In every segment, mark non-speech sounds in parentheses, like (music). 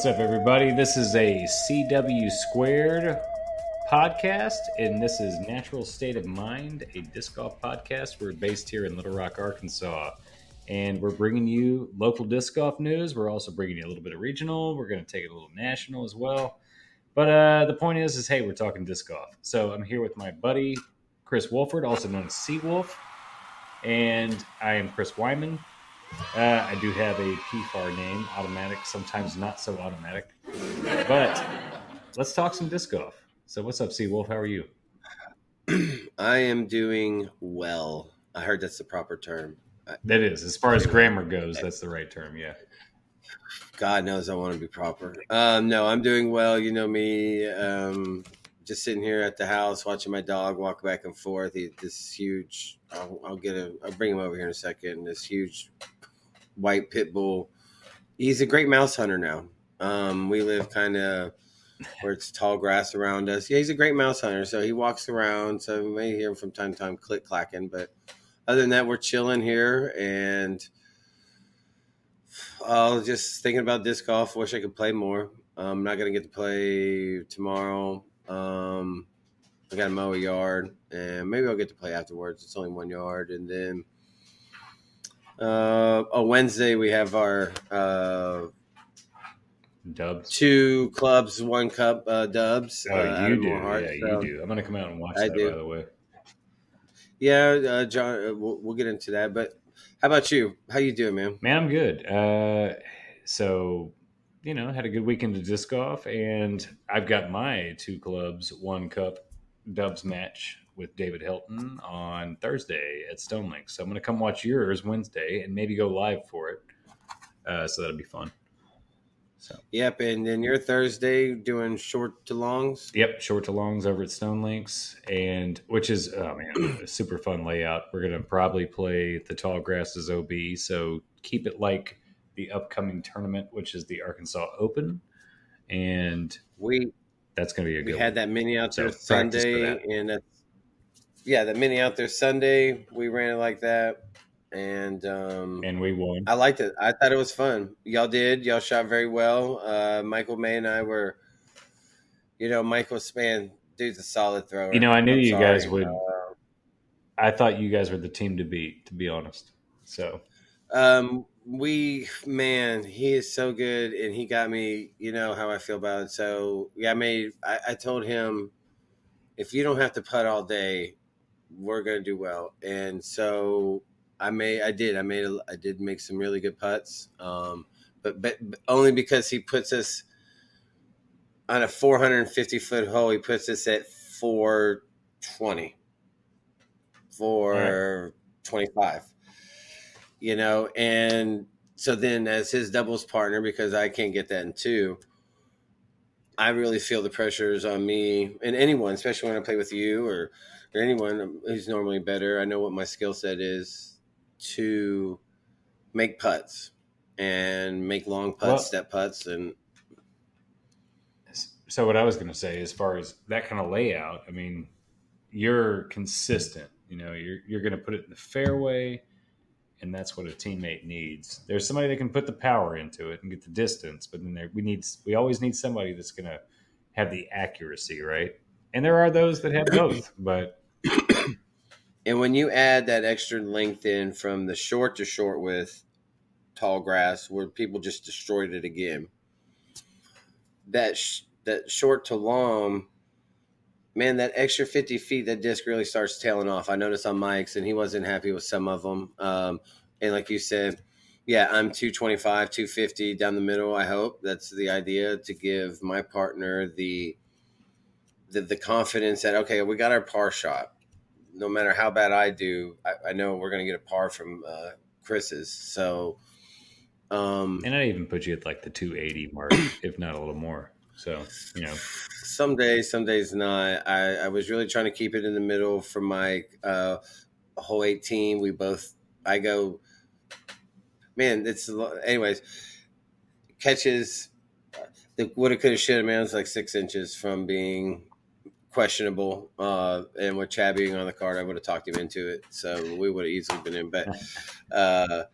What's up, everybody? This is a CW Squared podcast, and this is Natural State of Mind, a disc golf podcast. We're based here in Little Rock, Arkansas, and we're bringing you local disc golf news. We're also bringing you a little bit of regional. We're going to take it a little national as well. But uh, the point is, is hey, we're talking disc golf. So I'm here with my buddy Chris Wolford, also known as Seawolf, and I am Chris Wyman. Uh, I do have a PFAR name, automatic, sometimes not so automatic. But let's talk some disc golf. So, what's up, Sea Wolf? How are you? (clears throat) I am doing well. I heard that's the proper term. That is, as far as grammar goes, that's the right term. Yeah. God knows I want to be proper. Um, no, I'm doing well. You know me. Um, just sitting here at the house watching my dog walk back and forth. He, this huge. I'll, I'll get a. I'll bring him over here in a second. This huge white pit bull. He's a great mouse hunter now. Um, we live kind of where it's tall grass around us. Yeah, he's a great mouse hunter. So he walks around. So we may hear him from time to time click clacking. But other than that, we're chilling here and I'll just thinking about disc golf. Wish I could play more. I'm not gonna get to play tomorrow. Um, I got to mow a yard, and maybe I'll get to play afterwards. It's only one yard, and then uh, on Wednesday we have our uh, Dubs. two clubs, one cup uh, dubs. Oh, uh, you do. Moorheart, yeah, so- you do. I'm going to come out and watch I that, do. by the way. Yeah, uh, John, uh, we'll, we'll get into that. But how about you? How you doing, man? Man, I'm good. Uh, so, you know, had a good weekend of disc golf, and I've got my two clubs, one cup Dubs match with David Hilton on Thursday at Stone Link. So I'm going to come watch yours Wednesday and maybe go live for it. Uh, so that'll be fun. So, Yep, and then you're Thursday doing short to longs. yep, short to longs over at Stone Links, and which is oh man, a (clears throat) super fun layout. We're gonna probably play the Tall Grasses OB, so keep it like the upcoming tournament, which is the Arkansas Open, and We that's gonna be a we good. had one. that mini out there So, Sunday, and that's, yeah, that mini out there Sunday. We ran it like that, and um, and we won. I liked it. I thought it was fun. Y'all did. Y'all shot very well. Uh, Michael May and I were, you know, Michael's man, dude's a solid thrower. You know, I knew I'm you sorry. guys would. Uh, I thought you guys were the team to beat, to be honest. So Um, we man, he is so good, and he got me. You know how I feel about it. So yeah, I made. I, I told him, if you don't have to putt all day, we're gonna do well. And so I made. I did. I made. A, I did make some really good putts. Um, but but but only because he puts us on a 450 foot hole. He puts us at 420, 425 you know and so then as his doubles partner because i can't get that in two i really feel the pressures on me and anyone especially when i play with you or, or anyone who's normally better i know what my skill set is to make putts and make long putts Well- step putts and so what I was going to say, as far as that kind of layout, I mean, you're consistent. You know, you're you're going to put it in the fairway, and that's what a teammate needs. There's somebody that can put the power into it and get the distance, but then there, we need we always need somebody that's going to have the accuracy, right? And there are those that have both, but (clears throat) And when you add that extra length in from the short to short with tall grass, where people just destroyed it again, that sh- that short to long, man, that extra fifty feet, that disc really starts tailing off. I noticed on Mike's, and he wasn't happy with some of them. Um, and like you said, yeah, I'm 225, 250 down the middle. I hope that's the idea to give my partner the the, the confidence that okay, we got our par shot no matter how bad I do, I, I know we're going to get a par from uh, Chris's. So, um, and I even put you at like the 280 mark, (clears throat) if not a little more. So you know, some days, some days not. I, I was really trying to keep it in the middle for my uh, whole 18. We both, I go, man, it's, a lo- anyways, catches, the woulda, coulda, shoulda, man, it's like six inches from being questionable. Uh, and with Chad being on the card, I would have talked him into it. So we would have easily been in. But uh,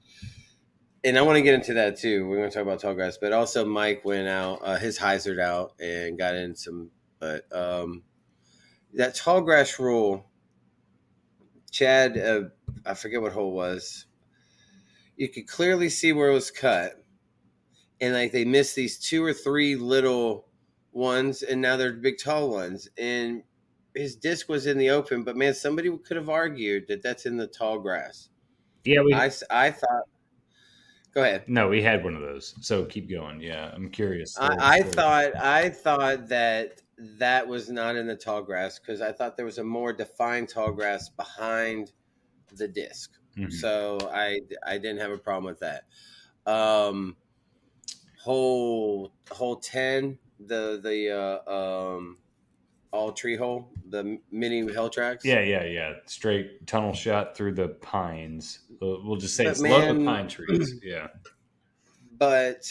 and I want to get into that too. We're going to talk about tall grass, but also Mike went out, uh, his hyzered out, and got in some. But um, that tall grass rule, Chad, uh, I forget what hole was. You could clearly see where it was cut, and like they missed these two or three little ones, and now they're big tall ones. And his disc was in the open, but man, somebody could have argued that that's in the tall grass. Yeah, we. I, I thought. Go ahead. No, we had one of those. So keep going. Yeah, I'm curious. I, I thought I thought that that was not in the tall grass because I thought there was a more defined tall grass behind the disk mm-hmm. So I I didn't have a problem with that. Um, hole hole ten the the uh, um, all tree hole the mini hell tracks. Yeah, yeah, yeah. Straight tunnel shot through the pines. We'll just say but it's man, the pine trees. (clears throat) Yeah. But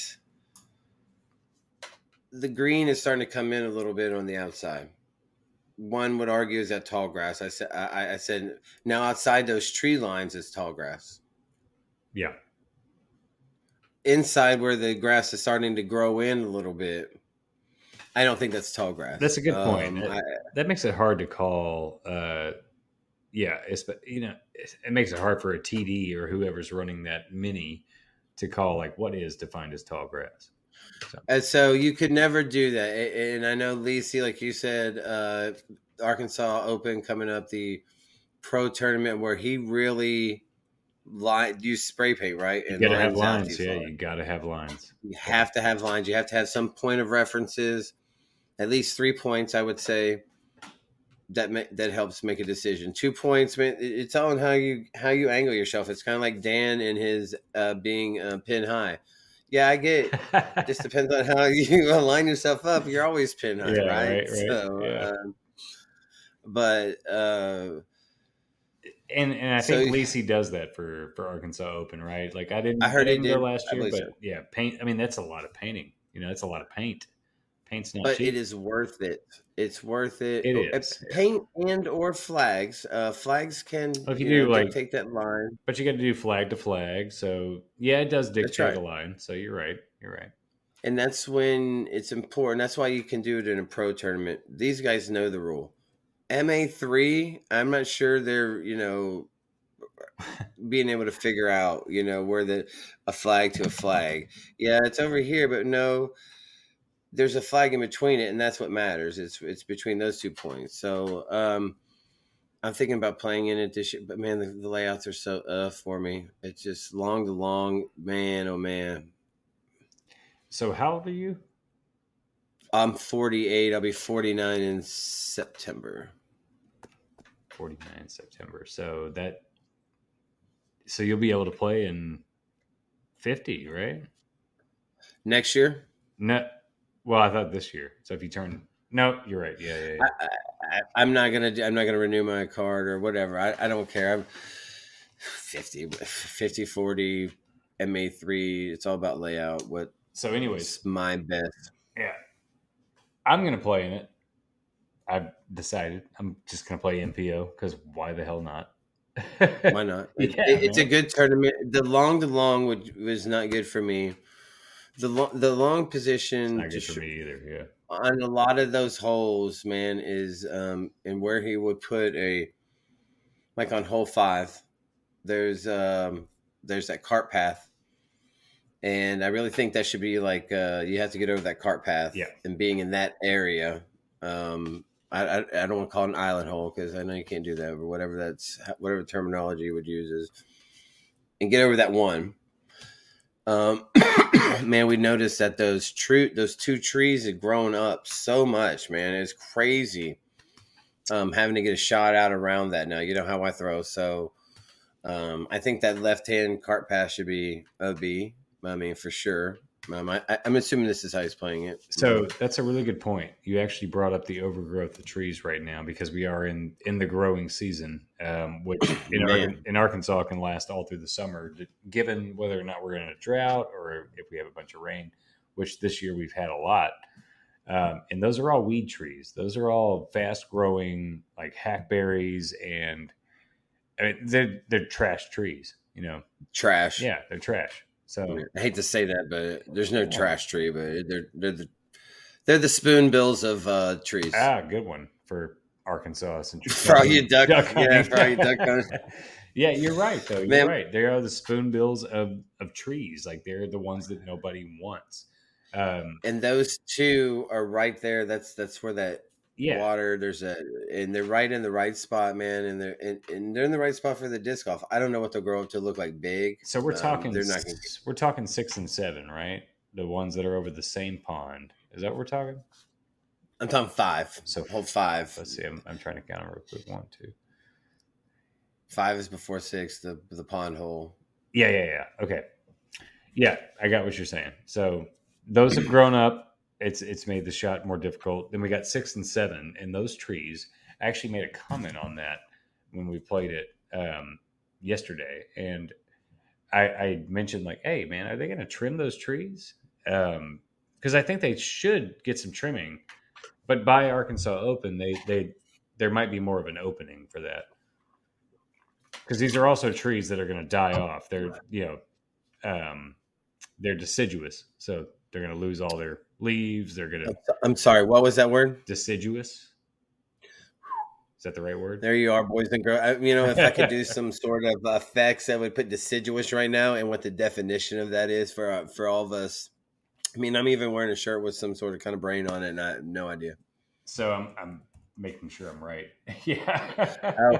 the green is starting to come in a little bit on the outside. One would argue is that tall grass. I said, I, I said, now outside those tree lines is tall grass. Yeah. Inside where the grass is starting to grow in a little bit, I don't think that's tall grass. That's a good point. Um, I, that makes it hard to call. Uh, yeah, it's you know it makes it hard for a TD or whoever's running that mini to call like what is defined as tall grass. So. And so you could never do that. And I know Lacey, like you said, uh, Arkansas Open coming up, the pro tournament where he really line use spray paint, right? And you gotta have lines. Yeah, you gotta have lines. You have to have lines. You have to have some point of references, at least three points, I would say. That that helps make a decision. Two points, man. It's all in how you how you angle yourself. It's kind of like Dan and his uh, being uh, pin high yeah, I get. It (laughs) just depends on how (laughs) you align yourself up. You're always pin high, yeah, right? right, right? So, yeah. um, but uh, and and I think so, Lacey does that for for Arkansas Open, right? Like I didn't. I heard I didn't go last year, but so. yeah, paint. I mean, that's a lot of painting. You know, that's a lot of paint. Paint's not but cheap. it is worth it. It's worth it. It oh, paint and or flags. Uh, flags can well, if you, you do know, like take that line, but you got to do flag to flag. So yeah, it does dictate right. a line. So you're right. You're right. And that's when it's important. That's why you can do it in a pro tournament. These guys know the rule. MA three, I'm not sure they're you know (laughs) being able to figure out you know where the a flag to a flag. Yeah, it's over here, but no there's a flag in between it, and that's what matters. It's it's between those two points. So um, I'm thinking about playing in it this but man, the, the layouts are so uh for me. It's just long to long, man. Oh man. So how old are you? I'm 48. I'll be 49 in September. 49 September. So that so you'll be able to play in 50, right? Next year? No, well, I thought this year. So if you turn, no, you're right. Yeah, yeah. yeah. I, am not gonna. I'm not gonna renew my card or whatever. I, I don't care. I'm 50, 50, 40, MA three. It's all about layout. What? So, anyways, my best. Yeah, I'm gonna play in it. I've decided I'm just gonna play MPO because why the hell not? why not? (laughs) yeah, it, it's a good tournament. The long to long would, was not good for me the lo- the long position not good for me either. Yeah, on a lot of those holes, man, is um, and where he would put a like on hole five. There's um, there's that cart path, and I really think that should be like uh, you have to get over that cart path. Yeah, and being in that area, um, I, I, I don't want to call it an island hole because I know you can't do that, but whatever that's whatever terminology you would use is, and get over that one. Um, (coughs) man, we noticed that those true those two trees had grown up so much, man. It's crazy. Um, having to get a shot out around that now. You know how I throw, so um, I think that left hand cart pass should be a B. I mean, for sure. Um, I, am assuming this is how he's playing it. So that's a really good point. You actually brought up the overgrowth of trees right now because we are in in the growing season, um, which (clears throat) in, Ar- in Arkansas can last all through the summer, given whether or not we're in a drought or if we have a bunch of rain, which this year we've had a lot. Um, and those are all weed trees. Those are all fast growing, like hackberries, and I mean they're they're trash trees. You know, trash. Yeah, they're trash So I hate to say that, but there's no trash tree, but they're they're the they're the spoonbills of uh, trees. ah, good one for Arkansas For all you duck, duck yeah, hunting. for all you duck (laughs) Yeah, you're right though. You're Man. right. They are the spoonbills of of trees. Like they're the ones that nobody wants. Um, And those two are right there. That's that's where that yeah, water. There's a and they're right in the right spot, man. And they're and, and they're in the right spot for the disc golf. I don't know what they'll grow up to look like big. So we're Um, talking. they're not gonna we're talking six and seven, right? The ones that are over the same pond. Is that what we're talking? I'm talking five. So- whole five. Let's see. I'm, I'm trying to count them real quick. One, two. Five is before six. The the pond hole. Yeah, yeah, yeah. Okay. Yeah, I got what you're saying. So those have grown up. It's it's made the shot more difficult. Then we got six and seven, and those trees. I actually made a comment on that when we played it um, yesterday, and I, I mentioned like, "Hey, man, are they going to trim those trees?" Because I think they should get some trimming, but by Arkansas Open, they they there might be more of an opening for that because these are also trees that are going to die off. They're you know um, they're deciduous, so they're going to lose all their leaves. They're going to I'm sorry. What was that word? deciduous. Is that the right word? There you are, boys and girls. I, you know, if I could do (laughs) some sort of effects, I would put deciduous right now, and what the definition of that is for uh, for all of us. I mean, I'm even wearing a shirt with some sort of kind of brain on it, and I have no idea. So I'm I'm making sure I'm right. (laughs) yeah. Oh.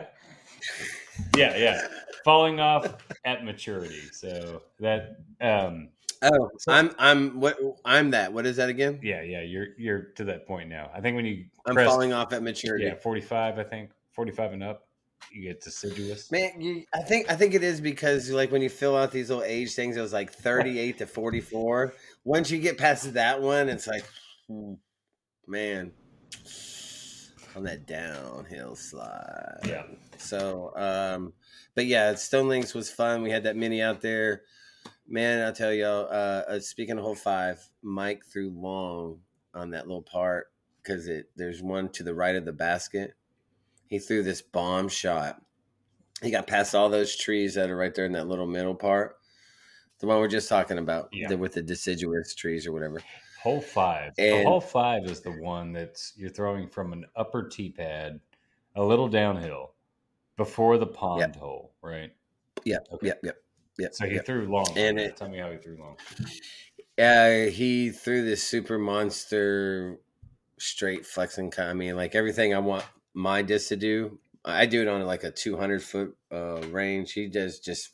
(laughs) yeah, yeah. Falling off at maturity. So that um Oh, So- I'm I'm what I'm that. What is that again? yeah, yeah, you're you're to that point now. I think when you I'm crest- falling off at maturity. Yeah, 45, I think. 45 and up, you get deciduous. Man, you, I think I think it is because like when you fill out these little age things, it was like 38 to 44. Once you get past that one, it's like, hmm, man, on that downhill slide. Yeah. So, um, but yeah, Stone Links was fun. We had that mini out there. Man, I'll tell y'all, uh, uh, speaking of hole five, Mike threw long on that little part because it there's one to the right of the basket. He threw this bomb shot. He got past all those trees that are right there in that little middle part. The one we're just talking about, Yeah. the, with the deciduous trees or whatever. Hole five. And- hole five is the one that's you're throwing from an upper tee pad, a little downhill, before the pond hole, right? Yeah, Okay. yep, yep, yep. So he yep. threw long. And it- Tell me how he threw long. Uh, he threw this super monster straight flexing. kind- I mean, like everything I want my disc to do. I do it on like a 200 foot uh, range. He does just,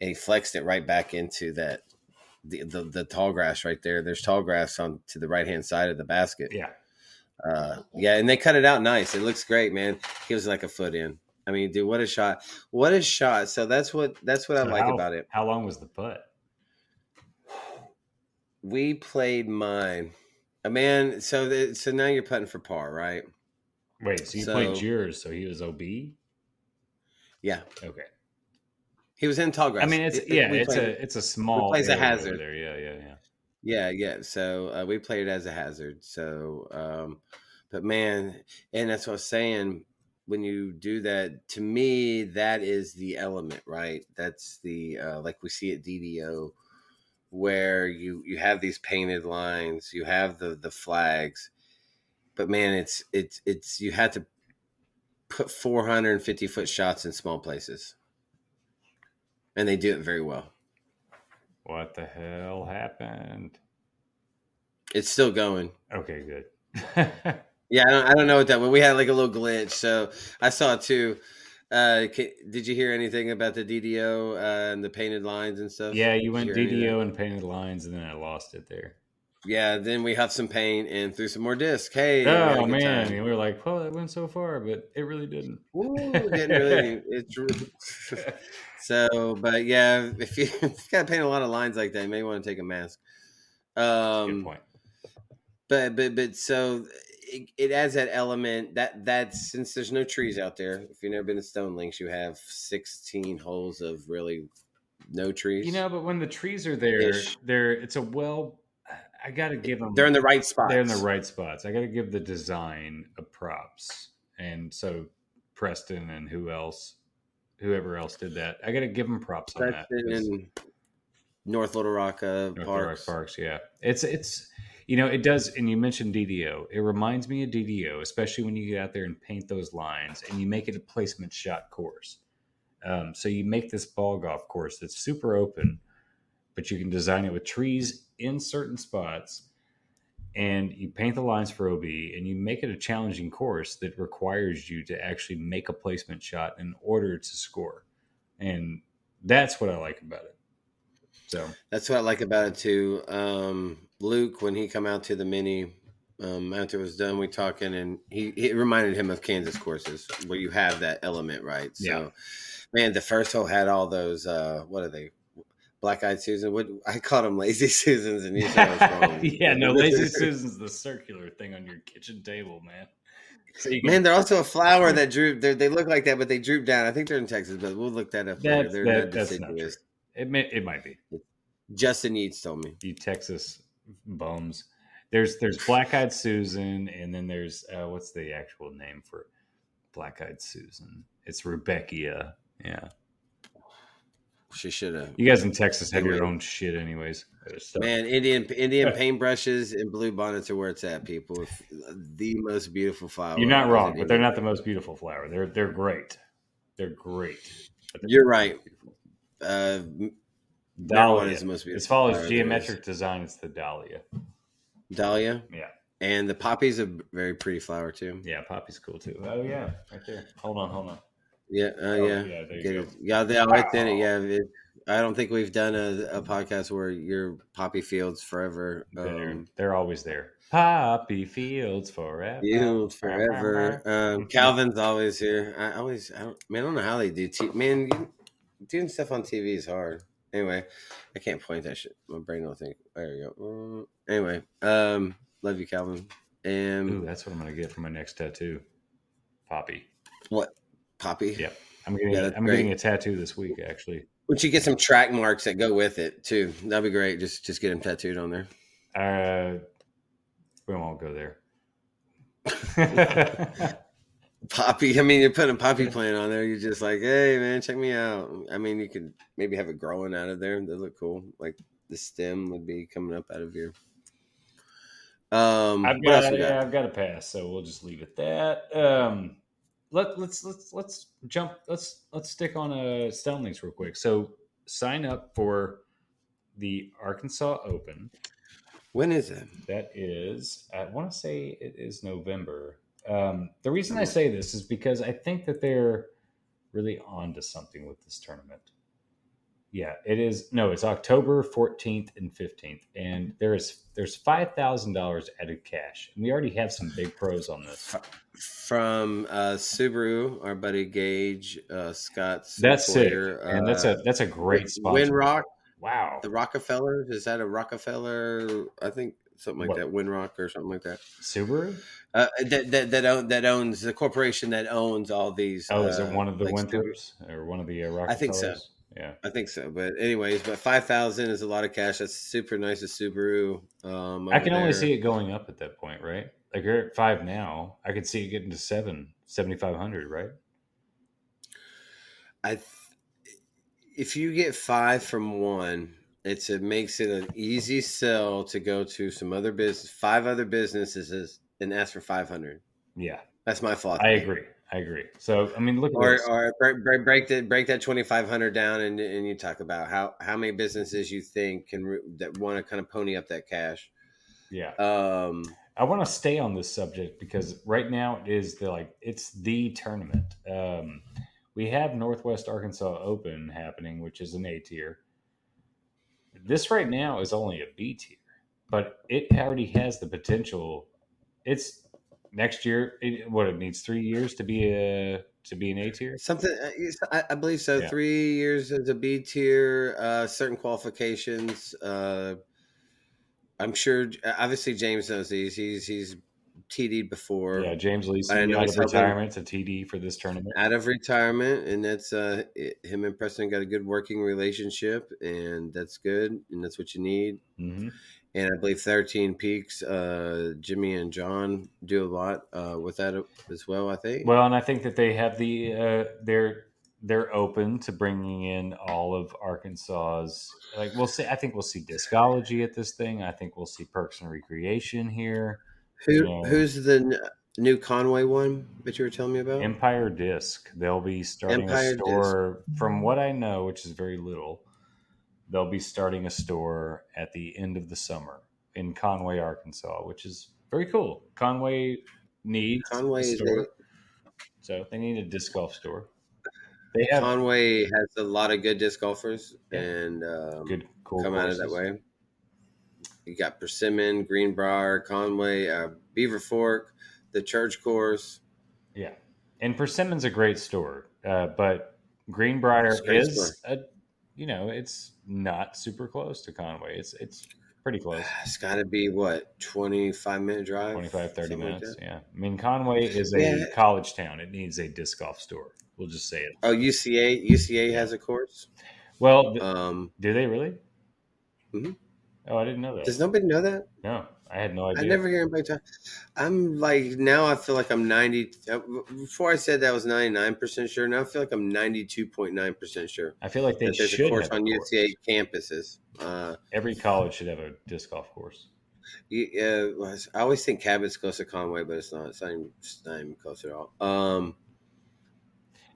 and he flexed it right back into that the, the the tall grass right there. There's tall grass on to the right hand side of the basket. Yeah. Uh, yeah, and they cut it out nice. It looks great, man. He was like a foot in. I mean, dude, what a shot! What a shot! So that's what that's what I like how- about it. How long was the putt? We played mine. A man, so the, so now you're putting for par, right? Wait, so you So- played yours, so he was OB? Yeah, Okay. he was in tall grass. I mean, it's It- yeah, it's played- a it's a small plays a hazard. there. Yeah, yeah, yeah. yeah, yeah. So uh, we played it as a hazard. So, um, but man, and that's what I was saying. When you do that, to me, that is the element, right? That's the uh, like we see at DDO, where you you have these painted lines, you have the the flags, but man, it's it's it's you had to put 450 foot shots in small places, and they do it very well. What the hell happened? It's still going. Okay, good. (laughs) Yeah, I don't, I don't know what that. But we had like a little glitch, so I saw it too. Uh, did you hear anything about the DDO uh, and the painted lines and stuff? yeah, you went? DDO and painted lines, and then I lost it there. Yeah, then we huffed some paint and threw some more disc. Hey, we had a Oh man, time. we were like, "Well, it went so far, but it really didn't." Ooh, (laughs) didn't really. It's (laughs) really- so, but yeah, if you, (laughs) if you got to paint a lot of lines like that, you may want to take a mask. Good Um, point. but but but so it, it adds that element that that's since there's no trees out there. If you've never been to Stone Links, you have 16 holes of really no trees. You know, but when the trees are there, Ish. they're it's a well. I got to give them. they're in the right spots. They're in the right spots. I got to give the design props, and so Preston and who else, whoever else did that, I got to give them props on that. And North Little Rock uh, North Little. Rock Parks. Yeah, it's it's you know it does, and you mentioned DDO. It reminds me of DDO, especially when you get out there and paint those lines and you make it a placement shot course. Um, so you make this ball golf course that's super open, but you can design it with trees in certain spots, and you paint the lines for OB, and you make it a challenging course that requires you to actually make a placement shot in order to score, and that's what I like about it. So That's what I like about it too. Um, Luke, when he come out to the mini, um, after it was done, we talking, and he it reminded him of Kansas courses where you have that element, right? So, Yeah. man, the first hole had all those. Uh, what are they? Black eyed Susan. What I called them lazy (laughs) Susans, and you said I was wrong. (laughs) yeah, no, (laughs) lazy Susan's the circular thing on your kitchen table, man. So can- Man, they're also a flower that droop. They they look like that, but they droop down. I think they're in Texas, but we'll look that up later. That's- They're that- not that's not deciduous. It may, it might be Justin Yeats told me. you Texas bums. There's there's black eyed Susan, and then there's uh, what's the actual name for black eyed Susan? It's Rudbeckia. Yeah, She should have. you guys in Texas have your own shit, anyways. Man, Indian Indian (laughs) paintbrushes and blue bonnets are where it's at, people. The most beautiful flower. You're not wrong, but they're not the most beautiful flower. They're they're great. They're great. they're You're right. beautiful. Uh, marijuana Dahlia. is the most beautiful. As far as geometric design, it's the dahlia. dahlia, Yeah. and the poppy's a very pretty flower too. Yeah, poppy's cool too. Oh yeah, right there. Hold on, hold on. Yeah, uh, Oh, yeah, yeah, there you Get go. it. Yeah, they all right then. Yeah, it, I don't think we've done a, a podcast where your poppy fields forever. They're, Um, they're always there. Poppy fields forever. Fields forever. (laughs) Um, Calvin's always here. I always, I don't, man, I don't know how they do. T- man, you, doing stuff on TV is hard. Anyway, I can't point that shit. My brain don't think. There you go. Mm, Anyway, um, love you, Calvin. And Ooh, that's what I'm gonna get for my next tattoo. Poppy. what, Poppy? Yeah. I'm getting. Yeah, a, I'm great. getting a tattoo this week, actually. Would you get some track marks that go with it too, that'd be great. Just, just get them tattooed on there. Uh, we won't go there. (laughs) (laughs) Poppy. I mean, you're putting a poppy plant on there. You're just like, hey, man, check me out. I mean, you could maybe have it growing out of there. They look cool. Like the stem would be coming up out of your. Um, I've got, got? yeah, I've got a pass, so we'll just leave it that. Um, let let's let's let's jump. Let's let's stick on uh, Stonelinks real quick. So sign up for the Arkansas Open. When is it? That is, I want to say it is November. Um, the reason I say this is because I think that they're really on to something with this tournament. Yeah, it is. No, it's October 14th and 15th, and there is there's five thousand dollars added cash, and we already have some big pros on this. From uh, Subaru, our buddy Gage uh, Scott. That's Sawyer, and that's uh, a that's a great spot. Windrock, Wow, the Rockefeller. Is that a Rockefeller? I think something like What? that. Winrock or something like that. Subaru. Uh, that that that, own, that owns the corporation that owns all these. Oh, is uh, it one of the like Winthrops or one of the uh, I think so. Yeah. I think so, but anyways, but five thousand is a lot of cash. That's super nice of Subaru. Um, I can only there. see it going up at that point, right? Like you're at five now. I could see it getting to seven, 7,500, right? I, th- if you get five from one, it's it makes it an easy sell to go to some other business, five other businesses, and ask for five hundred. Yeah, That's my fault. I agree. I agree. So, I mean, look Or, or break, break, break that break that twenty five hundred down, and and you talk about how how many businesses you think can that want to kind of pony up that cash. yeah. Um, I want to stay on this subject because right now it is the like it's the tournament. Um, we have Northwest Arkansas Open happening, which is an A tier. This right now is only a B tier, but it already has the potential. It's next year. It, what it needs three years to be a to be an A tier. Something uh, I, I believe so. Yeah. Three years as a B tier, uh, certain qualifications. Uh, I'm sure. Obviously, James knows these. He's he's TD'd before, Yeah, James Lee's I out of retirement to TD for this tournament. out of retirement, and that's uh, it- him and Preston got a good working relationship, and that's good, and that's what you need. hmm And I believe 13 Peaks, uh, Jimmy and John do a lot uh, with that as well. I think. Well, and I think that they have the uh, they're they're open to bringing in all of Arkansas's. Like we'll see. I think we'll see discology at this thing. I think we'll see Perks and Recreation here. Who Yeah. who's the n- new Conway one that you were telling me about? Empire Disc. They'll be starting Empire a store. From what I know, which is very little, they'll be starting a store at the end of the summer in Conway, Arkansas, which is very cool. Conway needs Conway a store, so they need a disc golf store. They have Conway has a lot of good disc golfers Yeah. and um, good, cool. come out of that way. You got Persimmon, Greenbrier, Conway, uh, Beaver Fork, the Church Course. Yeah, and Persimmon's a great store, uh, but Greenbrier is a, you know, it's not super close to Conway. It's it's pretty close. (sighs) It's got to be what twenty five minute drive, 25 30 something like minutes that. yeah i mean conway is a Yeah. college town it needs a disc golf store we'll just say it Oh, UCA, UCA has a course. well Um, do they really Mhm. Oh i didn't know that does nobody know that? no i had no idea I never hear anybody talk. I'm like now. I feel like I'm ninety. uh, Before I said that I was ninety nine percent sure. Now I feel like I'm ninety two point nine percent sure i feel like they there's should a course on. UCA campuses. Uh, every college should have a disc golf course you, uh, I always think Cabot's close to Conway, but it's not. It's not even, it's not even close at all. Um,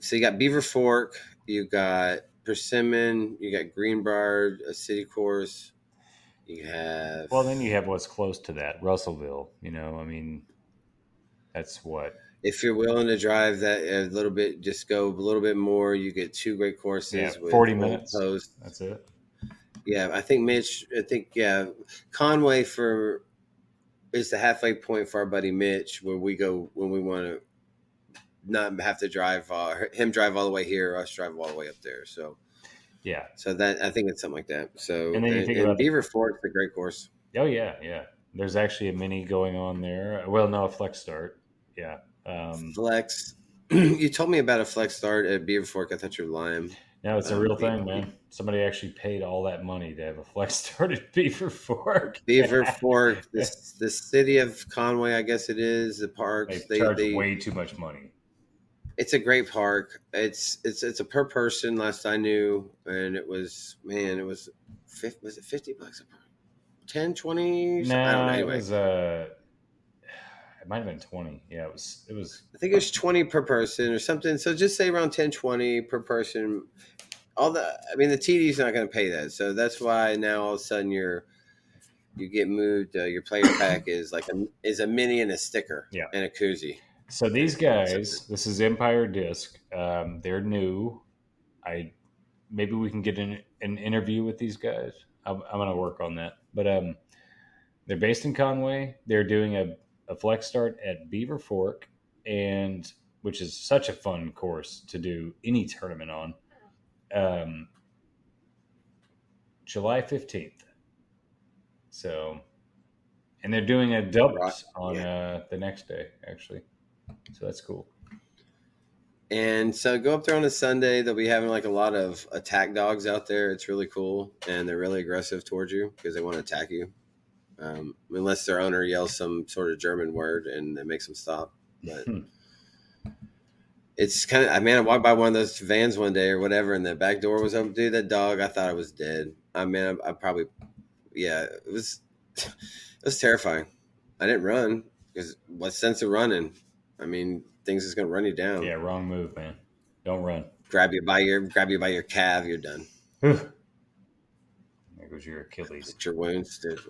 so you got Beaver Fork, you got Persimmon, you got Greenbrier, a city course. You have well then you have what's close to that russellville you know i mean that's what if you're willing to drive that a little bit, just go a little bit more. You get two great courses. Yeah, with 40 minutes. Post. that's it Yeah, I think Mitch. I think yeah, Conway for is the halfway point for our buddy Mitch where we go when we want to not have to drive uh, him drive all the way here, us drive all the way up there. So yeah so that I think it's something like that. So And then you think and about- Beaver Fork's a great course. oh yeah yeah there's actually a mini going on there well no a flex start yeah um Flex. (clears throat) you told me about a flex start at Beaver Fork. I thought you were lying. No, it's a Um, real thing, man. Somebody actually paid all that money to have a flex (laughs) start at Beaver Fork. Beaver (laughs) Fork, the, the city of Conway, I guess it is. The They parks, they, charge they, way too much money. It's a great park. It's it's it's a per person. Last I knew, and it was man, it was was it fifty bucks a per 10, 20? No, I don't know. it was uh, (sighs) it might have been twenty. Yeah, it was. It was. I think it was twenty per person or something. So just say around 10, 20 per person. All the, I mean, the TD's not going to pay that, so that's why now all of a sudden you're you get moved. Uh, your player pack is like a is a mini and a sticker, Yeah. and a koozie. So these guys, this is Empire Disc. Um, they're new. I maybe we can get an, an interview with these guys. I'm, I'm going to work on that. But um, they're based in Conway. They're doing a, a flex start at Beaver Fork, and which is such a fun course to do any tournament on. Um, July fifteenth. So, and they're doing a doubles on uh, the next day, actually. So that's cool. And so go up there on a Sunday. They'll be having like a lot of attack dogs out there. It's really cool, and they're really aggressive towards you because they want to attack you. Um, unless their owner yells some sort of German word and it makes them stop. But Hmm. it's kind of. I mean, I walked by one of those vans one day or whatever, and the back door was open. Dude, that dog, I thought it was dead. I mean, I, I probably, yeah, it was. (laughs) It was terrifying. I didn't run because what sense of running? I mean, things is gonna run you down Yeah, wrong move, man. Don't run. grab you by your grab you by your calf, you're done. There goes your Achilles. It's your wounds. dude.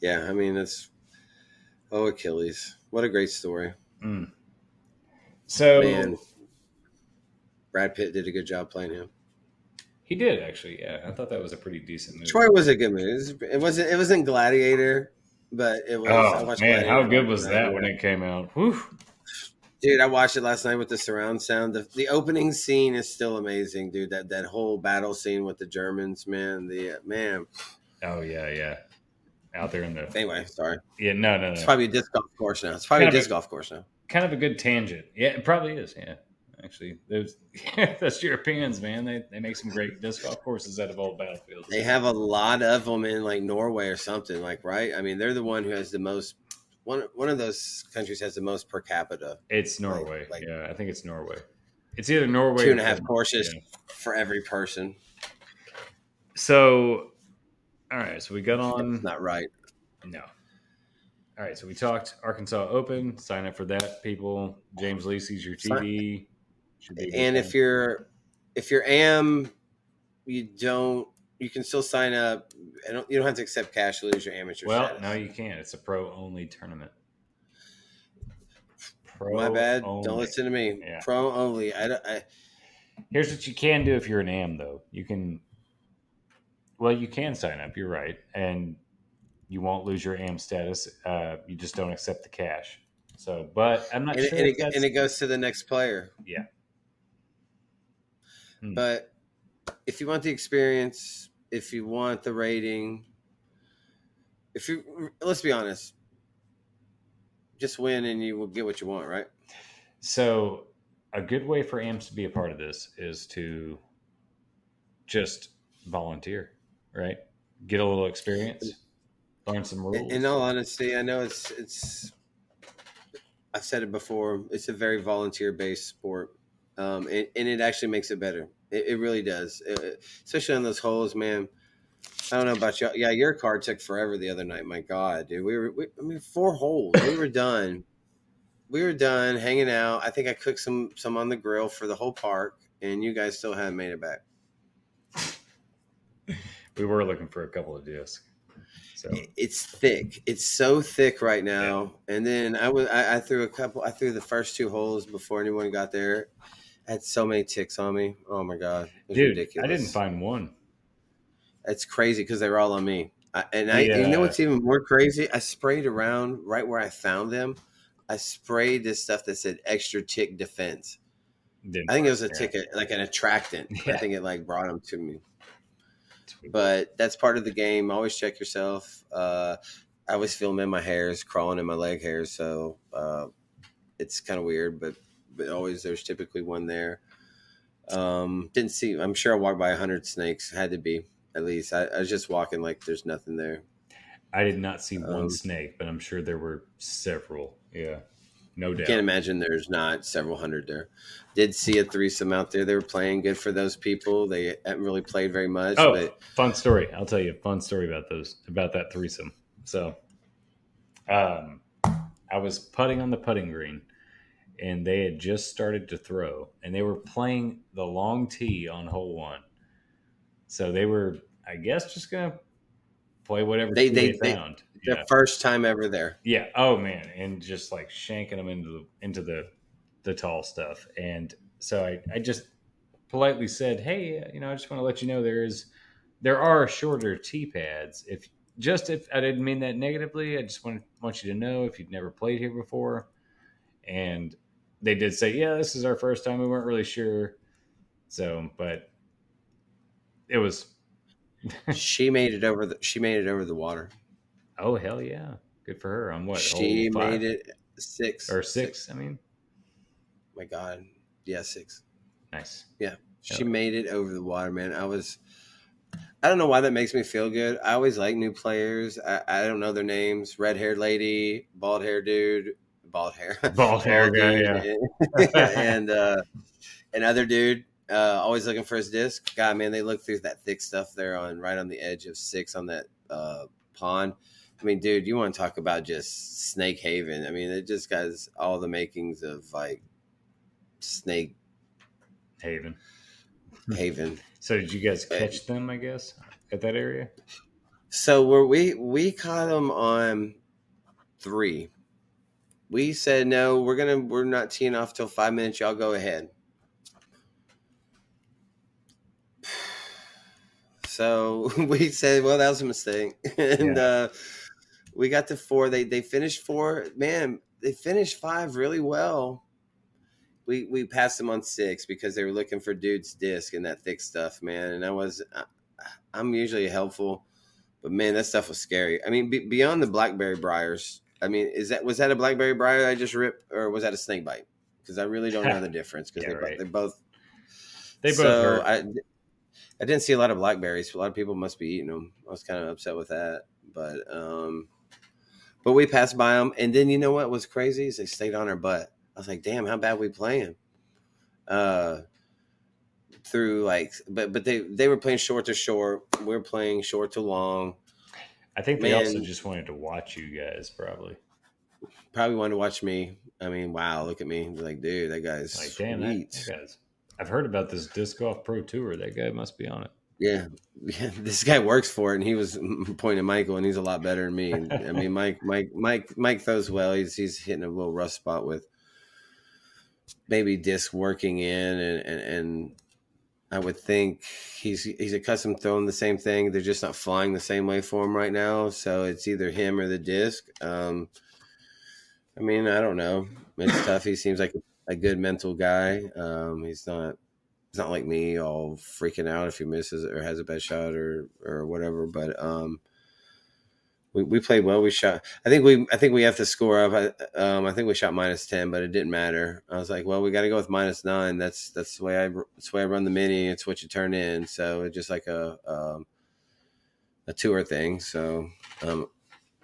Yeah, I mean it's oh Achilles. What a great story, Mm. So man. Brad Pitt did a good job playing him. he did actually. Yeah, I thought that was a pretty decent move. Troy was a good movie. It, was, it wasn't it wasn't Gladiator, but it was. Oh man, how good was that when it came out? Whew. Dude, I watched it last night with the surround sound. The, the opening scene is still amazing, dude. That that whole battle scene with the Germans, man. The uh, man. Oh yeah, yeah. Out there in the Anyway, sorry. yeah, no, no, It's no. probably a disc golf course now. It's probably Kind a disc a- golf course now. Kind of a good tangent. Yeah, it probably is. Yeah, actually, there's (laughs) that's Europeans, man. They they make some great disc golf courses out of old battlefields. They have a lot of them in like Norway or something, like right. I mean, they're the one who has the most. One one of those countries has the most per capita. It's Norway. like- yeah, I think it's Norway. It's either Norway two and a half courses Yeah. for every person. So, all right. So we got on. That's not right. No. All right. So we talked Arkansas Open. Sign up for that, people. James Lacey's your TD. Be And if you're if you're am, you don't. You can still sign up. I don't, you don't have to accept cash to lose your amateur well, status. no, you can't. It's a pro only tournament. Pro My bad. only. Don't listen to me. Yeah. Pro only. I, don't- I Here's what you can do if you're an AM, though. You can, well, you can sign up. You're right, and you won't lose your AM status. Uh, you just don't accept the cash. So, but I'm not and, sure. and, it, and it goes to the next player. Yeah. Hmm. But if you want the experience, if you want the rating, if you let's be honest, just win and you will get what you want, right? So, a good way for AMPS to be a part of this is to just volunteer, right? Get a little experience, learn some rules. In, in all honesty, I know it's it's. I've said it before. It's a very volunteer based sport, um, and, and it actually makes it better. It, it really does, It- especially on those holes, man. I don't know about you. Yeah, your car took forever the other night. My God, dude, we were. We, I mean, four holes. We were done. We were done hanging out. I think I cooked some some on the grill for the whole park, and you guys still haven't made it back. we were looking for a couple of discs. So, it's thick. It's so thick right now. And then I was I, I threw a couple. I threw the first two holes before anyone got there. I had so many ticks on me. Oh my god, was dude, ridiculous. I didn't find one. It's crazy because they were all on me. I, and I, Yeah. you know what's even more crazy? I sprayed around right where I found them. I sprayed this stuff that said extra tick defense. Didn't I think it was a yeah. ticket, like an attractant. (laughs) I think it like brought them to me. But that's part of the game. Always check yourself. Uh, I always feel them in my hairs, crawling in my leg hairs, so uh, it's kind of weird. But but always there's typically one there. Um, didn't see. I'm sure I walked by a hundred snakes. Had to be at least. I, I was just walking like there's nothing there. I did not see one Um, snake, but I'm sure there were several. Yeah, no doubt. I can't imagine there's not several hundred there. Did see a threesome out there. They were playing good for those people. They haven't really played very much, Oh, but fun story! I'll tell you a fun story about those about that threesome. So, um, I was putting on the putting green, and they had just started to throw, and they were playing the long tee on hole one. So they were, I guess, just gonna play whatever They- they- they, they- found. the yeah. first time ever there. Yeah. Oh man, and just like shanking them into the into the the tall stuff. And so I I just politely said, hey, uh, you know, I just want to let you know there is there are shorter tee pads. If just if I didn't mean that negatively, I just want want you to know if you've never played here before. And they did say, yeah, this is our first time. We weren't really sure. So, but it was (laughs) she made it over the. She made it over the water. oh hell yeah, good for her. On what she made it six or six? I mean, My God, yeah, six. nice. Yeah, she made it over the water, man. I was. I don't know why that makes me feel good. I always like new players. I, I don't know their names. Red haired lady, bald haired dude, bald hair, Bald hair guy, yeah. (laughs) and uh, another dude. Uh, always looking for his disc. God, man, they look through that thick stuff there on right on the edge of six on that uh, pond. I mean, dude, you want to talk about just Snake Haven? I mean, it just has all the makings of like Snake Haven. Haven. (laughs) So did you guys catch them? I guess at that area. So were we we caught them on three. We said no, we're gonna we're not teeing off till five minutes. Y'all go ahead. (sighs) So (laughs) we said, well, that was a mistake, (laughs) and Yeah. uh, we got to four. They they finished four. Man, they finished five really well. We we passed them on six because they were looking for dude's disc and that thick stuff, man. And I was, I, I'm usually helpful, but man, that stuff was scary. I mean, be, beyond the blackberry briars. I mean, is that was that a blackberry briar I just ripped, or was that a snake bite? Because I really don't (laughs) know the difference. Because Yeah, they, right. they both They both so hurt. I, I didn't see a lot of blackberries. A lot of people must be eating them. I was kind of upset with that, but um, but we passed by them, and then you know what was crazy is they stayed on our butt. I was like, damn, how bad we playing? uh, through like, but but they they were playing short to short. We are playing short to long. I think they Man, also just wanted to watch you guys, probably. Probably wanted to watch me. I mean, wow, look at me. Like, dude, that guy's like, damn, that, that guy's. I've heard about this disc golf pro tour. That guy must be on it. Yeah, (laughs) yeah, this guy works for it, and he was (laughs) pointing Michael, and he's a lot better than me. I mean, Mike, Mike, Mike, Mike throws well. He's he's hitting a little rough spot with maybe disc working in, and and, and I would think he's he's accustomed throwing the same thing. They're just not flying the same way for him right now. So it's either him or the disc. Um, I mean, I don't know. It's (laughs) tough. He seems like a good mental guy. Um, he's not he's not like me, all freaking out if he misses or has a bad shot or or whatever. But um, we, we played well. We shot. I think we I think we have to score up. I, um, I think we shot minus ten, but it didn't matter. I was like, well, we got to go with minus nine. That's that's the way I that's the way I run the mini. It's what you turn in. So it's just like a um, a tour thing. So, um,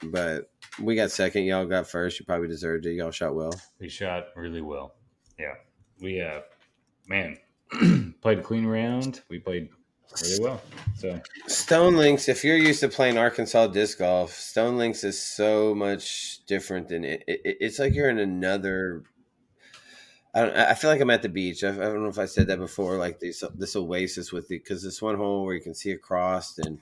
but we got second. Y'all got first. You probably deserved it. Y'all shot well. We shot really well. Yeah, we uh, man, (clears throat) played a clean round. We played really well. So Stonelinks, if you're used to playing Arkansas disc golf, Stonelinks is so much different than it, it it's like you're in another. I don't. I feel like I'm at the beach. I, I don't know if I said that before. Like this, this oasis with the because this one hole where you can see across and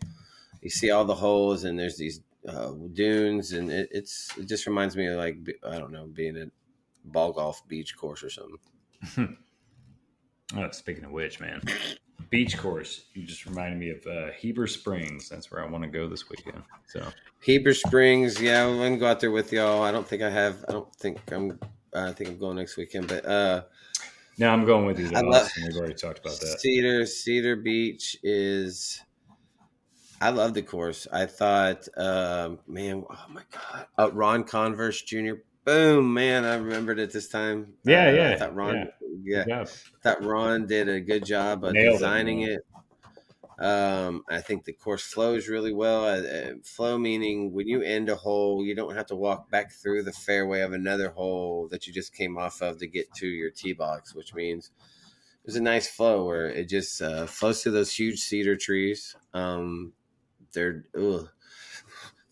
you see all the holes and there's these uh, dunes and it, it's it just reminds me of like I don't know being at ball golf beach course or something. (laughs) oh, speaking of which, man, beach course. You just reminded me of uh, Heber Springs. That's where I want to go this weekend. So Heber Springs, yeah, I'm gonna go out there with y'all. I don't think I have. I don't think I'm. Uh, I think I'm going next weekend, but uh, no, I'm going with you. Though, love, We've already talked about that. Cedar Cedar Beach is. I love the course. I thought, um, man, oh my god, uh, Ron Converse Jr. Boom, man! I remembered it this time. Yeah, uh, yeah. I thought Ron, yeah, yeah. thought Ron did a good job of Nailed designing it. it. Um, I think the course flows really well. Uh, uh, flow meaning when you end a hole, you don't have to walk back through the fairway of another hole that you just came off of to get to your tee box, which means there's a nice flow where it just uh, flows to those huge cedar trees. Um, they're ugh,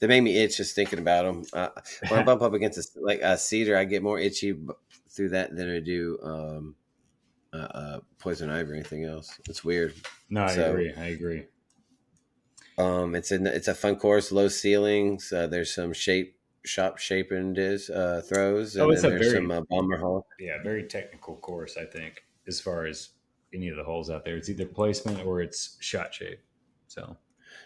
they make me itch just thinking about them. Uh, when I (laughs) bump up against a, like a cedar, I get more itchy through that than I do um, uh, uh, poison ivy or anything else. It's weird. No, I so, agree. I agree. Um, it's a it's a fun course, low ceilings. Uh, there's some shape shop shaping is uh, throws. And oh, it's a there's very, some uh, bomber hole. Yeah, very technical course. I think as far as any of the holes out there, it's either placement or it's shot shape. So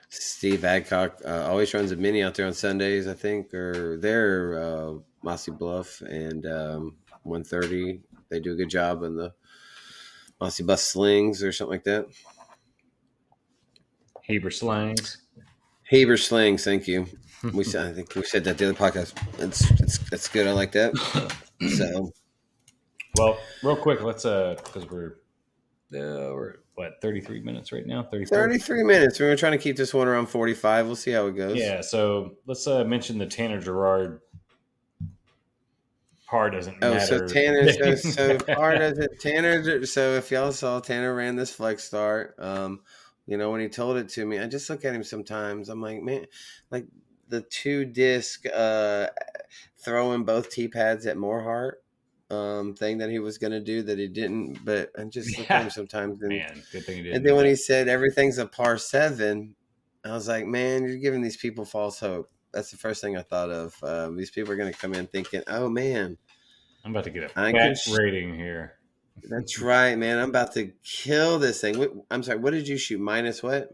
Steve Adcock uh, always runs a mini out there on Sundays, I think, or they're uh, Mossy Bluff and um, 130. They do a good job in the Mossy Bus slings or something like that. Heber slings. Heber slings. Thank you. We (laughs) said, I think we said that the other podcast. It's it's that's good. I like that. (laughs) So, well, real quick, let's uh, because we're uh, we're what 33 minutes right now 33? 33 minutes we're trying to keep this one around 45 we'll see how it goes yeah so let's uh, mention the tanner gerard par doesn't oh matter. so tanner so, (laughs) so par doesn't tanner so if y'all saw tanner ran this flex start um you know when he told it to me i just look at him sometimes i'm like man like the two disc uh throwing both tee pads at Moorhart um, thing that he was going to do that he didn't. But I just look yeah. at him (laughs) sometimes. And, man, good thing he didn't. And then when that. he said everything's a par seven, I was like, man, you're giving these people false hope. That's the first thing I thought of. Um, these people are going to come in thinking, oh man, I'm about to get a fat rating here. That's (laughs) right, man. I'm about to kill this thing. I'm sorry. What did you shoot? Minus what?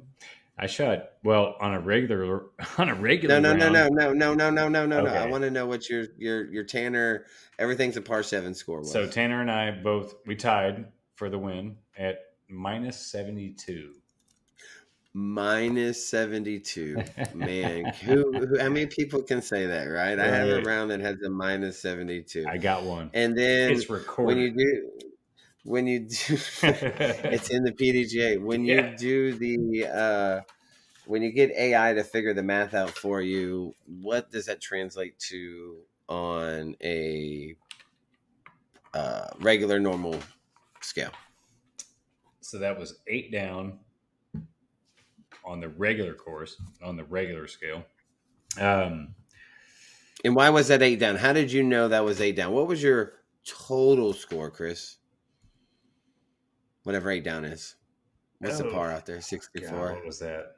I shot. Well, on a regular, (laughs) on a regular. No, no, no, no, no, no, no, no, no, no. I want to know what your your your Tanner. Everything's a par seven score. So Tanner and I both we tied for the win at minus seventy two. Minus seventy two, (laughs) man. who, who? How many people can say that, right? right? I have a round that has a minus seventy two. I got one. And then it's recorded. when you do when you do (laughs) it's in the PDGA. When you yeah. do the uh when you get AI to figure the math out for you, what does that translate to on a uh, regular normal scale. So that was eight down on the regular course, on the regular scale. Um, And why was that eight down? How did you know that was eight down? What was your total score, Chris? Whatever eight down is. What's the Oh, par out there? God, 64. what was that?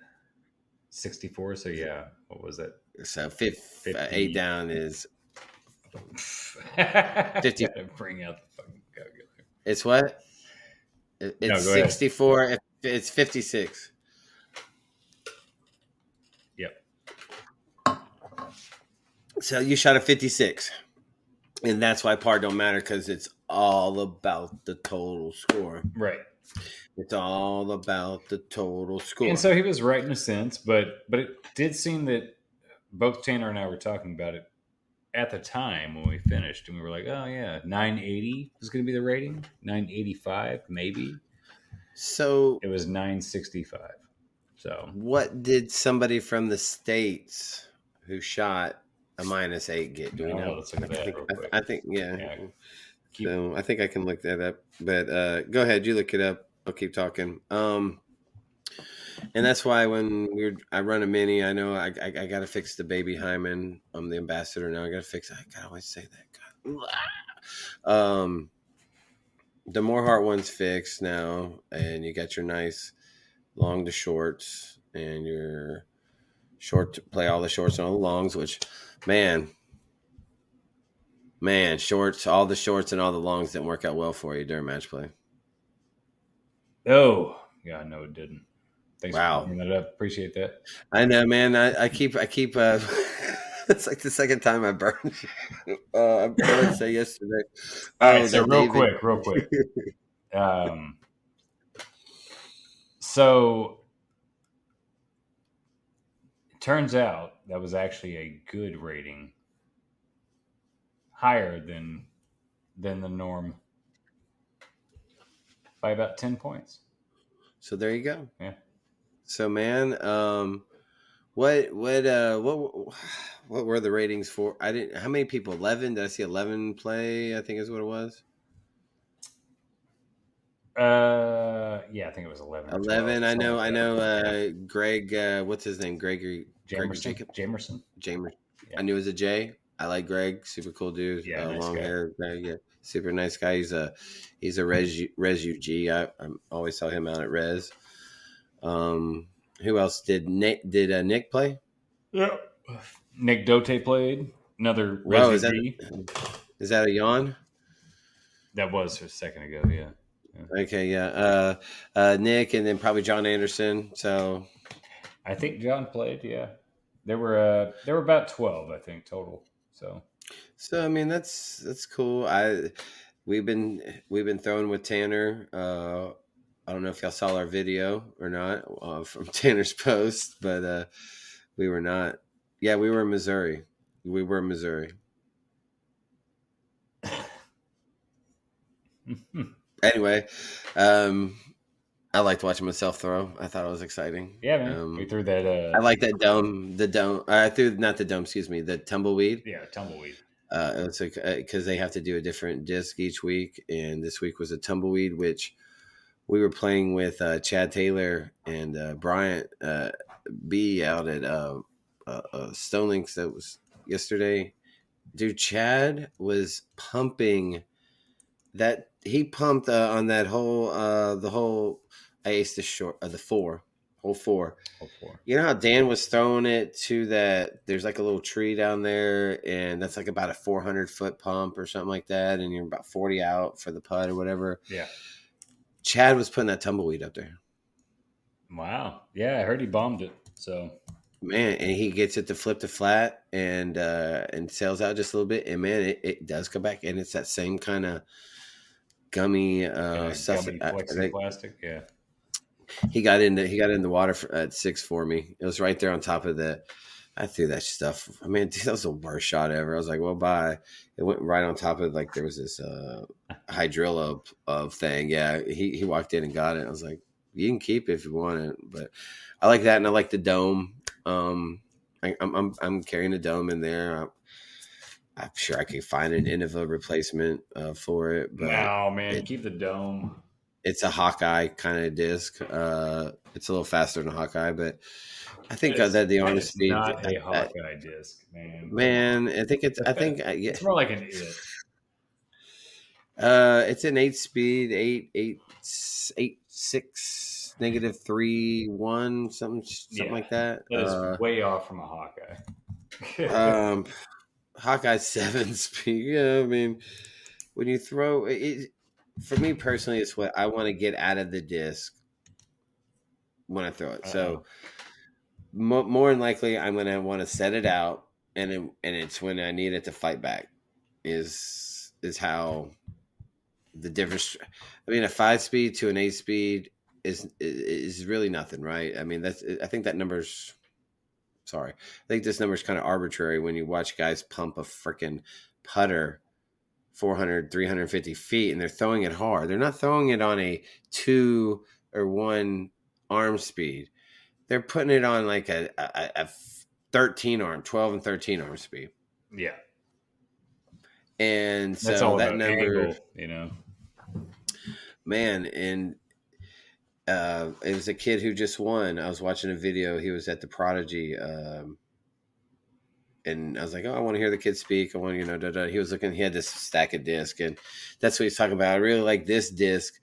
64. So yeah, what was that? So fifth, uh, 50. eight down is (laughs) 50. Bring out the fucking calculator. it's what? It- No, It's ahead. 64. It's 56. Yep. So you shot a 56. And that's why par don't matter because it's all about the total score. Right. It's all about the total score. And so he was right in a sense, but but it did seem that both Tanner and I were talking about it at the time when we finished, and we were like, "Oh yeah, 980 is going to be the rating. 985, maybe." so It was 965. So what did somebody from the states who shot a minus eight get? Do we know? let's look at I think, I- I, think yeah. Yeah. keep So I think I can look that up. But uh, go ahead, you look it up. I'll keep talking. Um, and that's why when we're I run a mini, I know I I, I got to fix the baby hymen. I'm the ambassador now. I got to fix. I gotta always say that. God. Um, the Moreheart one's fixed now, and you got your nice long to shorts, and your short to play all the shorts and all the longs. Which, man, Man, shorts, all the shorts and all the longs didn't work out well for you during match play. Oh, yeah, no, it didn't. Thanks Wow. for bringing that up. Appreciate that. I know, man. I, I keep, I keep. Uh, (laughs) it's like the second time I burned. (laughs) uh, I burned say yesterday. All right, Oh, so real David- quick, real quick. (laughs) Um, so turns out that was actually a good rating, higher than than the norm by about ten points. So there you go. Yeah. So man, um, what, what, uh, what, what were the ratings for? I didn't. How many people? Eleven. Did I see eleven play? I think is what it was. Uh, yeah, I think it was eleven. Eleven. I know. I know. Uh, Greg. Uh, what's his name? Gregory. Gregory Jamerson. Jacob. Jamerson. Jamer. Yeah. I knew it was a J. I like Greg. Super cool dude. Yeah, uh, nice long guy. hair. guy, yeah, super nice guy. He's a he's a res res UG. I, I always saw him out at res. Um, who else did Nick did uh, Nick play? Yeah. Nick Dote played another Whoa, is that- that a yawn? That was a second ago, yeah. Okay, yeah. Uh, uh, Nick and then probably John Anderson. So I think John played, yeah. There were uh there were about twelve, I think, total. So so I mean that's that's cool. I we've been we've been throwing with Tanner. Uh, I don't know if y'all saw our video or not uh, from (laughs) Tanner's post, but uh, we were not. Yeah, we were in Missouri. We were in Missouri. (laughs) Anyway, um, I liked watching myself throw. I thought it was exciting. yeah, man. Um, we threw that uh I like that dome. The dome. I threw not the dome. Excuse me. The tumbleweed. yeah, tumbleweed. Uh, it's like because they have to do a different disc each week, and this week was a tumbleweed, which we were playing with uh, Chad Taylor and uh, Bryant uh, B out at uh, uh, uh, Stonelinks. That was yesterday. Dude, Chad was pumping that. He pumped uh, on that whole uh, the whole. I aced the short uh, the four whole four. Oh, four. You know how Dan was throwing it to that? There's like a little tree down there, and that's like about a 400 foot pump or something like that, and you're about 40 out for the putt or whatever. Yeah. Chad was putting that tumbleweed up there, Wow. Yeah, I heard he bombed it. So man, and he gets it to flip to flat and uh and sails out just a little bit, and man, it, it does come back, and it's that same kind of gummy uh yeah, stuff. gummy I- I think plastic. Yeah. He got into he got in the water for, at six for me. It was right there on top of the. I threw that stuff. I mean, (laughs) dude, that was the worst shot ever. I was like, "Well, bye." It went right on top of like there was this uh hydrilla of thing. Yeah, he he walked in and got it. I was like, "You can keep it if you want it," but I like that, and I like the dome. Um, I, I'm I'm I'm carrying a dome in there. I'm sure I could find an Innova replacement uh, for it. But no, man, it- keep the dome. It's a Hawkeye kind of disc. Uh, it's a little faster than a Hawkeye, but I think It's- that the speed. not a Hawkeye disc, man. man, I think it's. I think (laughs) uh, yeah, It's more like an it. uh, it's an eight speed, eight eight eight six negative three one something something Yeah, like that. That is Uh, way off from a Hawkeye. um, (laughs) Hawkeye seven (laughs) speed. Yeah, I mean, when you throw it, for me personally, it's what I want to get out of the disc when I throw it. So Uh-oh. mo- more than likely, I'm gonna want to set it out, and it, and it's when I need it to fight back. Is is how the difference. I mean, a five speed to an eight speed is is really nothing, right? I mean, that's I think that number's sorry. I think this number is kind of arbitrary when you watch guys pump a freaking putter 400, 350 feet and they're throwing it hard. They're not throwing it on a two or one arm speed. They're putting it on like a, a, a 13 arm, 12 and 13 arm speed. yeah, And that's so all that number, angle, you know. man, and uh, it was a kid who just won. I was watching a video. He was at the Prodigy, um, and I was like, "Oh, I want to hear the kid speak. I want, you know." Da, da. He was looking. He had this stack of disc, and that's what he's talking about. I really like this disc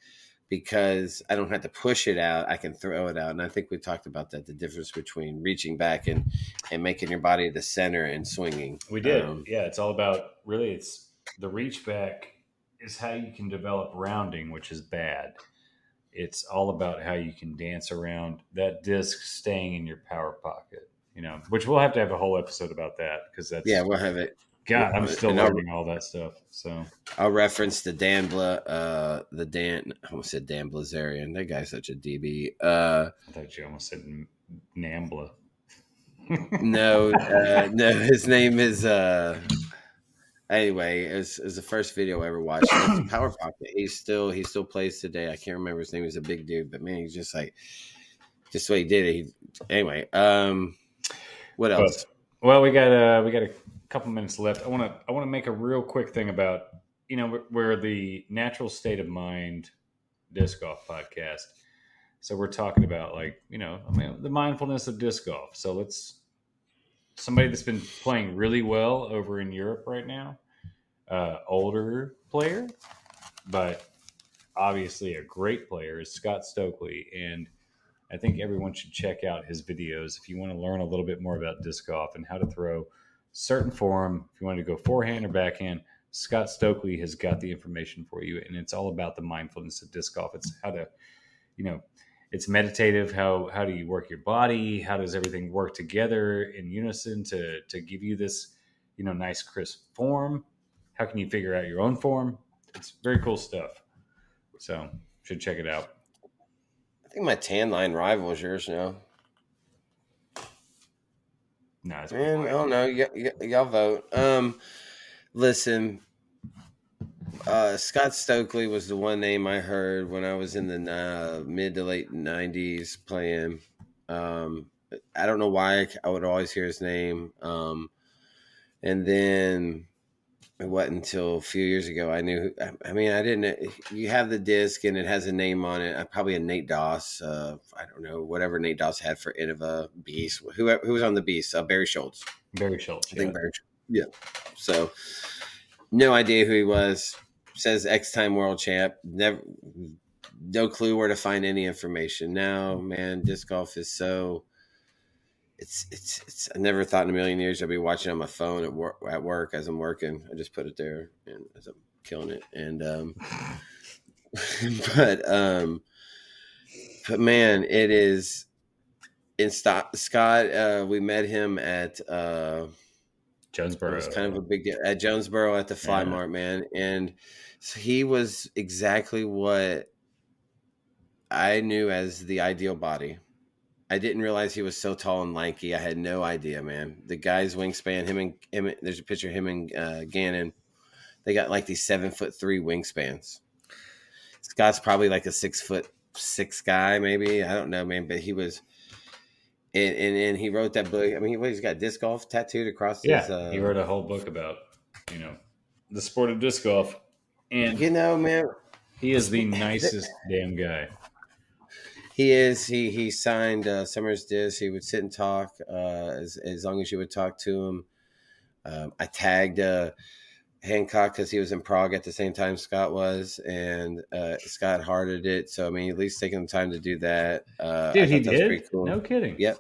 because I don't have to push it out. I can throw it out, and I think we talked about that. The difference between reaching back and and making your body the center and swinging. We did. Um, yeah, it's all about really it's the reach back is how you can develop rounding, which is bad. It's all about how you can dance around that disc staying in your power pocket, you know, which we'll have to have a whole episode about that because that's yeah, we'll have it. God, I'm still I'll- learning all that stuff. So I'll reference the Dan Bla, uh, the Dan. I almost said Dan Blazarian. That guy's such a DB. Uh, I thought you almost said Nambla. (laughs) no, uh, no, his name is. Uh, anyway, it's, it's the first video I ever watched. It's Power Pocket. He's still he still plays today. I can't remember his name. He's a big dude, but man, he's just like just the way he did it. He, anyway, um, what else? Well, we got uh, we got a couple minutes left. I want to I want to make a real quick thing about you know where- where the natural state of mind disc golf podcast. So we're talking about like you know I mean the mindfulness of disc golf. So let's somebody that's been playing really well over in Europe right now, uh, older player, but obviously a great player is Scott Stokely and. I think everyone should check out his videos if you want to learn a little bit more about disc golf and how to throw certain form. If you want to go forehand or backhand, Scott Stokely has got the information for you, and it's all about the mindfulness of disc golf. It's how to, you know, it's meditative. How how do you work your body? How does everything work together in unison to to give you this, you know, nice crisp form? How can you figure out your own form? It's very cool stuff. So should check it out. I think my tan line rival is yours now. No, it's Man, I don't know. Y- y- y'all vote. Um, listen, uh, Scott Stokely was the one name I heard when I was in the uh, mid to late '90s playing. Um, I don't know why I would always hear his name. Um, and then it wasn't until a few years ago I knew. I, mean, I didn't. You have the disc and it has a name on it. uh, Probably a Nate Doss. Uh, I don't know whatever Nate Doss had for Innova Beast. Who who was on the Beast? Uh, Barry Schultz. Barry Schultz. I think Barry. Yeah. So, no idea who he was. Says X time world champ. Never, no clue where to find any information. Now, man, disc golf is so. It's it's it's. I never thought in a million years I'd be watching on my phone at work at work as I'm working. I just put it there and as I'm killing it. And um, (laughs) but um, but man, it is. In Scott, Scott uh, we met him at. Uh, it Jonesboro. was kind of a big deal at Jonesboro at the Fly Yeah. Mart, man. And so he was exactly what I knew as the ideal body. I didn't realize he was so tall and lanky. I had no idea, man. The guy's wingspan, him and him, there's a picture of him and uh, Gannon. They got like these seven foot three wingspans. Scott's probably like a six foot six guy, maybe. I don't know, man. But he was, and and, and he wrote that book. I mean, what, he's got disc golf tattooed across yeah, his. Uh, he wrote a whole book about you know the sport of disc golf, and You know, man, he is the (laughs) nicest damn guy. He is. He he signed uh, Summers Disc. He would sit and talk uh, as as long as you would talk to him. Um, I tagged uh, Hancock because he was in Prague at the same time Scott was, and uh, Scott hearted it. So I mean, at least taking the time to do that. Uh, I Dude, he that did. pretty cool. No kidding. Yep.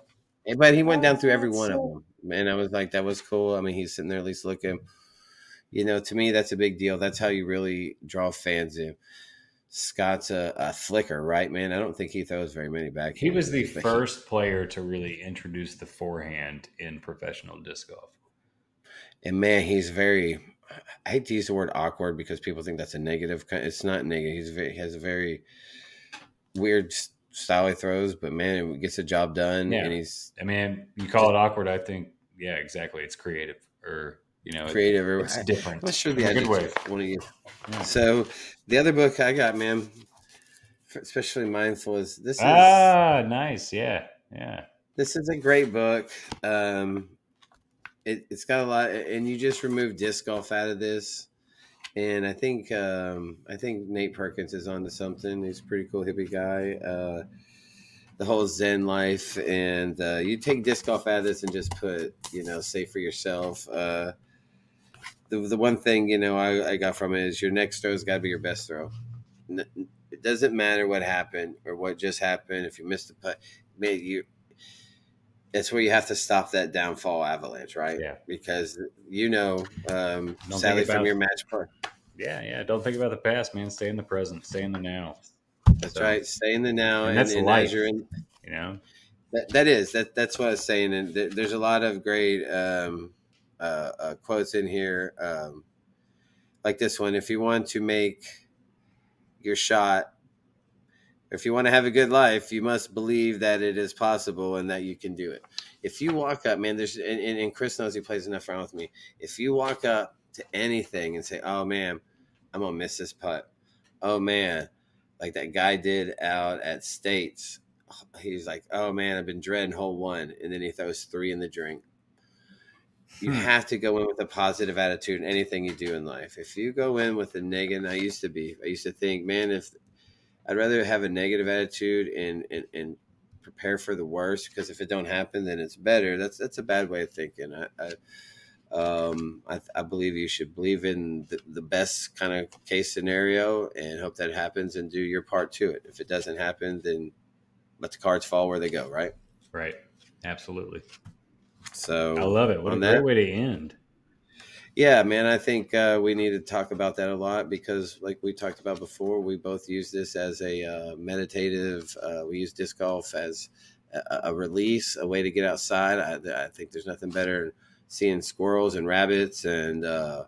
But he went down through every one of them, and I was like, that was cool. I mean, he's sitting there at least looking. You know, to me, that's a big deal. That's how you really draw fans in. Scott's a, a flicker, right, man? I don't think he throws very many back. He was the first player to really introduce the forehand in professional disc golf. and man, he's very. I hate to use the word awkward because people think that's a negative. It's not negative. He's very, he has a very weird style he throws, but man, it gets the job done. Yeah. And he's I mean, you call it awkward. I think, yeah, exactly. It's creative, or you know, it- creative. or- it's I- different. I'm not sure in the a good way. adjective want to use. Yeah. So the other book I got, man, especially mindful is this is Ah, nice. Yeah, yeah. this is a great book. Um, it, it's got a lot, and you just remove disc golf out of this. And I think um, I think Nate Perkins is onto something. He's a pretty cool hippie guy. Uh, the whole Zen life, and uh, you take disc golf out of this and just put, you know, say for yourself. Uh, the, the one thing you know I, I got from it is your next throw's got to be your best throw. It doesn't matter what happened or what just happened. If you missed the putt, man, you. It's where you have to stop that downfall avalanche, right? Yeah. Because you know, um, Don't sadly think from your match play. Yeah, yeah. Don't think about the past, man. Stay in the present. Stay in the now. That's So, right. Stay in the now, And and, that's and life. in, You know, That, that is that. That's what I was saying, and th- there's a lot of great um, uh, uh, quotes in here, um, like this one. If you want to make your shot, if you want to have a good life, you must believe that it is possible and that you can do it. If you walk up, man, there's and, and Chris knows he plays enough around with me. If you walk up to anything and say, "Oh man, I'm gonna miss this putt," oh man, like that guy did out at States he's like, "Oh man, I've been dreading hole one," and then he throws three in the drink. You Hmm. have to go in with a positive attitude in anything you do in life. If you go in with a negative, I used to be. I used to think, man, if I'd rather have a negative attitude and and, and prepare for the worst because if it don't happen, then it's better. That's that's a bad way of thinking. I. I um, I, I believe you should believe in the, the best kind of case scenario and hope that happens and do your part to it. If it doesn't happen, then let the cards fall where they go, right? right? Absolutely. So I love it. What a great that- way to end. Yeah, man, I think uh, we need to talk about that a lot because, like we talked about before, we both use this as a uh, meditative. Uh, we use disc golf as a, a release, a way to get outside. I, I think there's nothing better than seeing squirrels and rabbits and uh,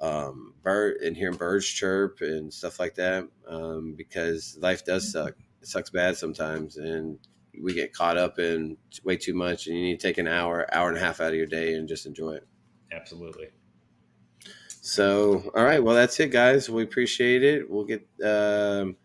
um, bird and hearing birds chirp and stuff like that. Um, because life does suck. It sucks bad sometimes, and we get caught up in way too much. And you need to take an hour, hour and a half out of your day and just enjoy it. Absolutely. So, all right. Well, that's it, guys. We appreciate it. We'll get. Um,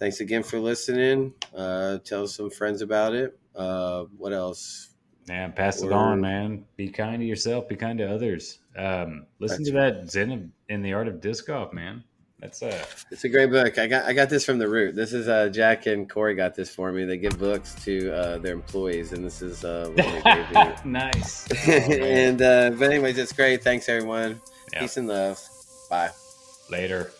thanks again for listening. Uh, tell some friends about it. Uh, what else? Yeah, pass it Or- on, man. Be kind to yourself. Be kind to others. Um, listen to that Zen of, in the Art of Disc Golf, man. That's uh, It's a great book. I got. I got this from the root. This is uh, Jack and Corey got this for me. They give books to uh, their employees, and this is uh, what they gave me. (laughs) nice. Oh, (laughs) and uh, but anyways, it's great. Thanks everyone. Yeah. Peace and love. Bye. Later.